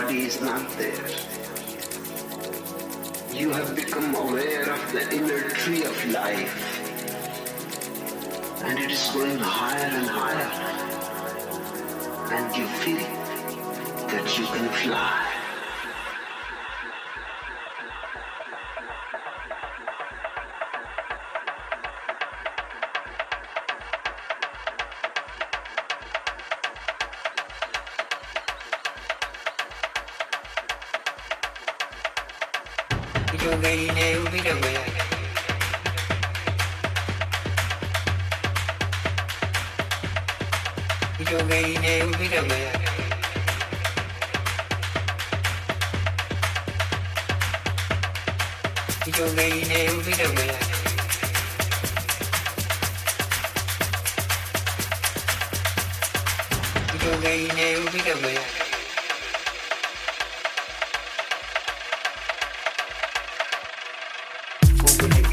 body is not there. You have become aware of the inner tree of life and it is going higher and higher and you feel that you can fly. for me.